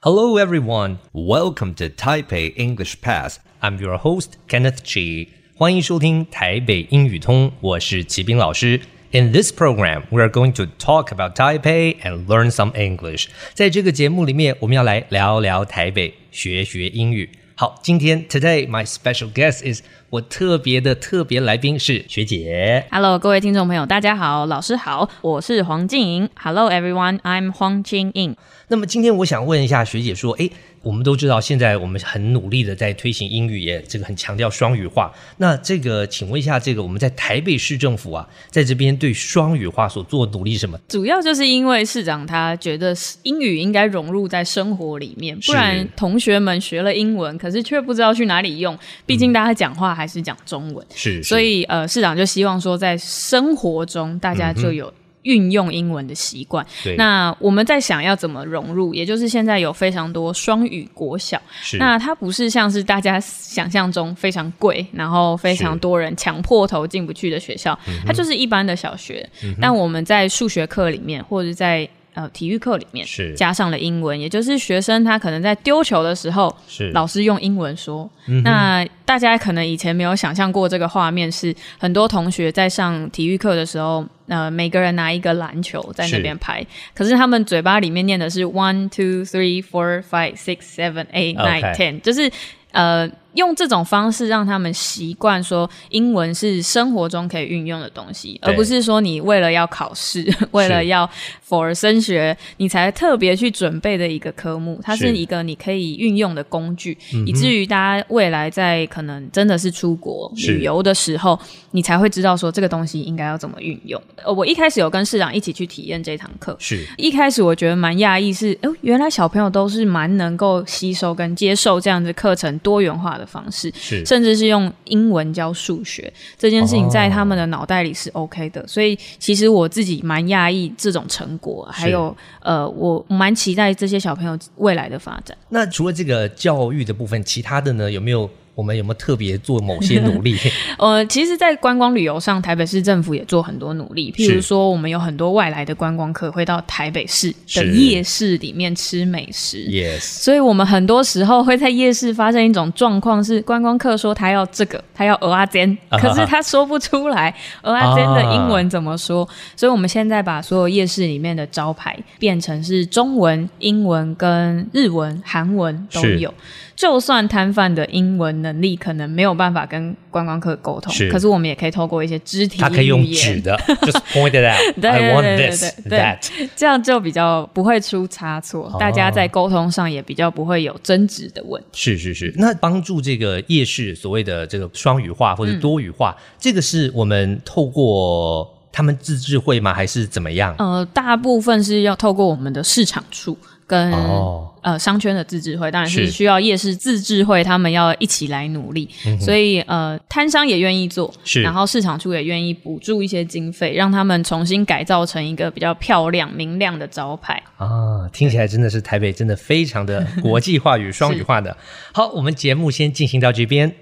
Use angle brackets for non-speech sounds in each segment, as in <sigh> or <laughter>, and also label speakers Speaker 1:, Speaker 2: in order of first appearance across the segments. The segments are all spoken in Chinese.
Speaker 1: Hello, everyone. Welcome to Taipei English Pass. I'm your host, Kenneth Chi. 欢迎收听台北英语通，我是齐斌老师。In this program, we are going to talk about Taipei and learn some English. 在这个节目里面，我们要来聊聊台北，学学英语。好，今天 Today my special guest is 我特别的特别来宾是学姐。
Speaker 2: Hello，各位听众朋友，大家好，老师好，我是黄静莹。Hello everyone, I'm Huang Jingying。
Speaker 1: 那么今天我想问一下学姐说，哎，我们都知道现在我们很努力的在推行英语，也这个很强调双语化。那这个，请问一下，这个我们在台北市政府啊，在这边对双语化所做的努力是什么？
Speaker 2: 主要就是因为市长他觉得英语应该融入在生活里面，不然同学们学了英文，可是却不知道去哪里用。毕竟大家讲话还是讲中文，
Speaker 1: 是、嗯，
Speaker 2: 所以呃，市长就希望说在生活中大家就有、嗯。运用英文的习惯，那我们在想要怎么融入，也就是现在有非常多双语国小，那它不是像是大家想象中非常贵，然后非常多人强迫头进不去的学校，它就是一般的小学，嗯、但我们在数学课里面或者在呃体育课里面是加上了英文，也就是学生他可能在丢球的时候，是老师用英文说，嗯、那大家可能以前没有想象过这个画面，是很多同学在上体育课的时候。呃，每个人拿一个篮球在那边拍，可是他们嘴巴里面念的是 one two three four five six seven eight nine ten，就是呃。用这种方式让他们习惯说英文是生活中可以运用的东西，而不是说你为了要考试，<laughs> 为了要 for 升学，你才特别去准备的一个科目。它是一个你可以运用的工具，以至于大家未来在可能真的是出国旅游的时候，你才会知道说这个东西应该要怎么运用。呃，我一开始有跟市长一起去体验这堂课，是。一开始我觉得蛮讶异，是哦，原来小朋友都是蛮能够吸收跟接受这样子课程多元化的。方式，是甚至是用英文教数学这件事情，在他们的脑袋里是 OK 的。哦、所以，其实我自己蛮讶异这种成果，还有呃，我蛮期待这些小朋友未来的发展。
Speaker 1: 那除了这个教育的部分，其他的呢，有没有？我们有没有特别做某些努力？<laughs> <laughs>
Speaker 2: 呃，其实，在观光旅游上，台北市政府也做很多努力。譬如说，我们有很多外来的观光客会到台北市的夜市里面吃美食。Yes，所以我们很多时候会在夜市发生一种状况，是观光客说他要这个，他要蚵仔煎，可是他说不出来蚵仔煎的英文怎么说。所以我们现在把所有夜市里面的招牌变成是中文、英文跟日文、韩文都有。就算摊贩的英文能力可能没有办法跟观光客沟通，可是我们也可以透过一些肢体语言，
Speaker 1: 他可以用指的，<laughs> just point it out。<laughs>
Speaker 2: I want this, that，这样就比较不会出差错，哦，大家在沟通上也比较不会有争执的问题。
Speaker 1: 是是是，那帮助这个夜市所谓的这个双语化或者多语化，嗯，这个是我们透过他们自治会吗？还是怎么样？
Speaker 2: 呃，大部分是要透过我们的市场处。跟、哦、呃商圈的自治会，当然是需要夜市自治会，他们要一起来努力，所以呃摊商也愿意做，是，然后市场处也愿意补助一些经费，让他们重新改造成一个比较漂亮明亮的招牌。
Speaker 1: 啊，听起来真的是台北真的非常的 <laughs> 国际化与双语化的。好，我们节目先进行到这边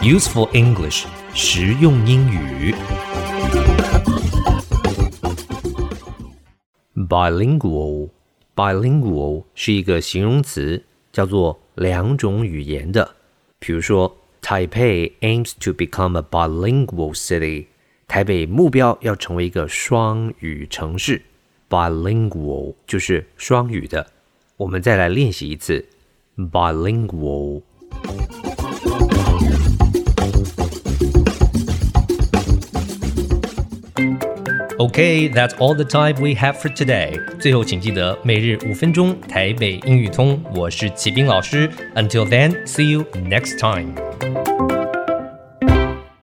Speaker 1: ，Useful English 实用英语。Bilingual，bilingual 是一个形容词，叫做两种语言的。比如说，Taipei aims to become a bilingual city。台北目标要成为一个双语城市。Bilingual 就是双语的。我们再来练习一次，bilingual。OK，that's all the time we have for today. 最后，请记得每日五分钟台北英语通。我是启斌老师。Until then, see you next time.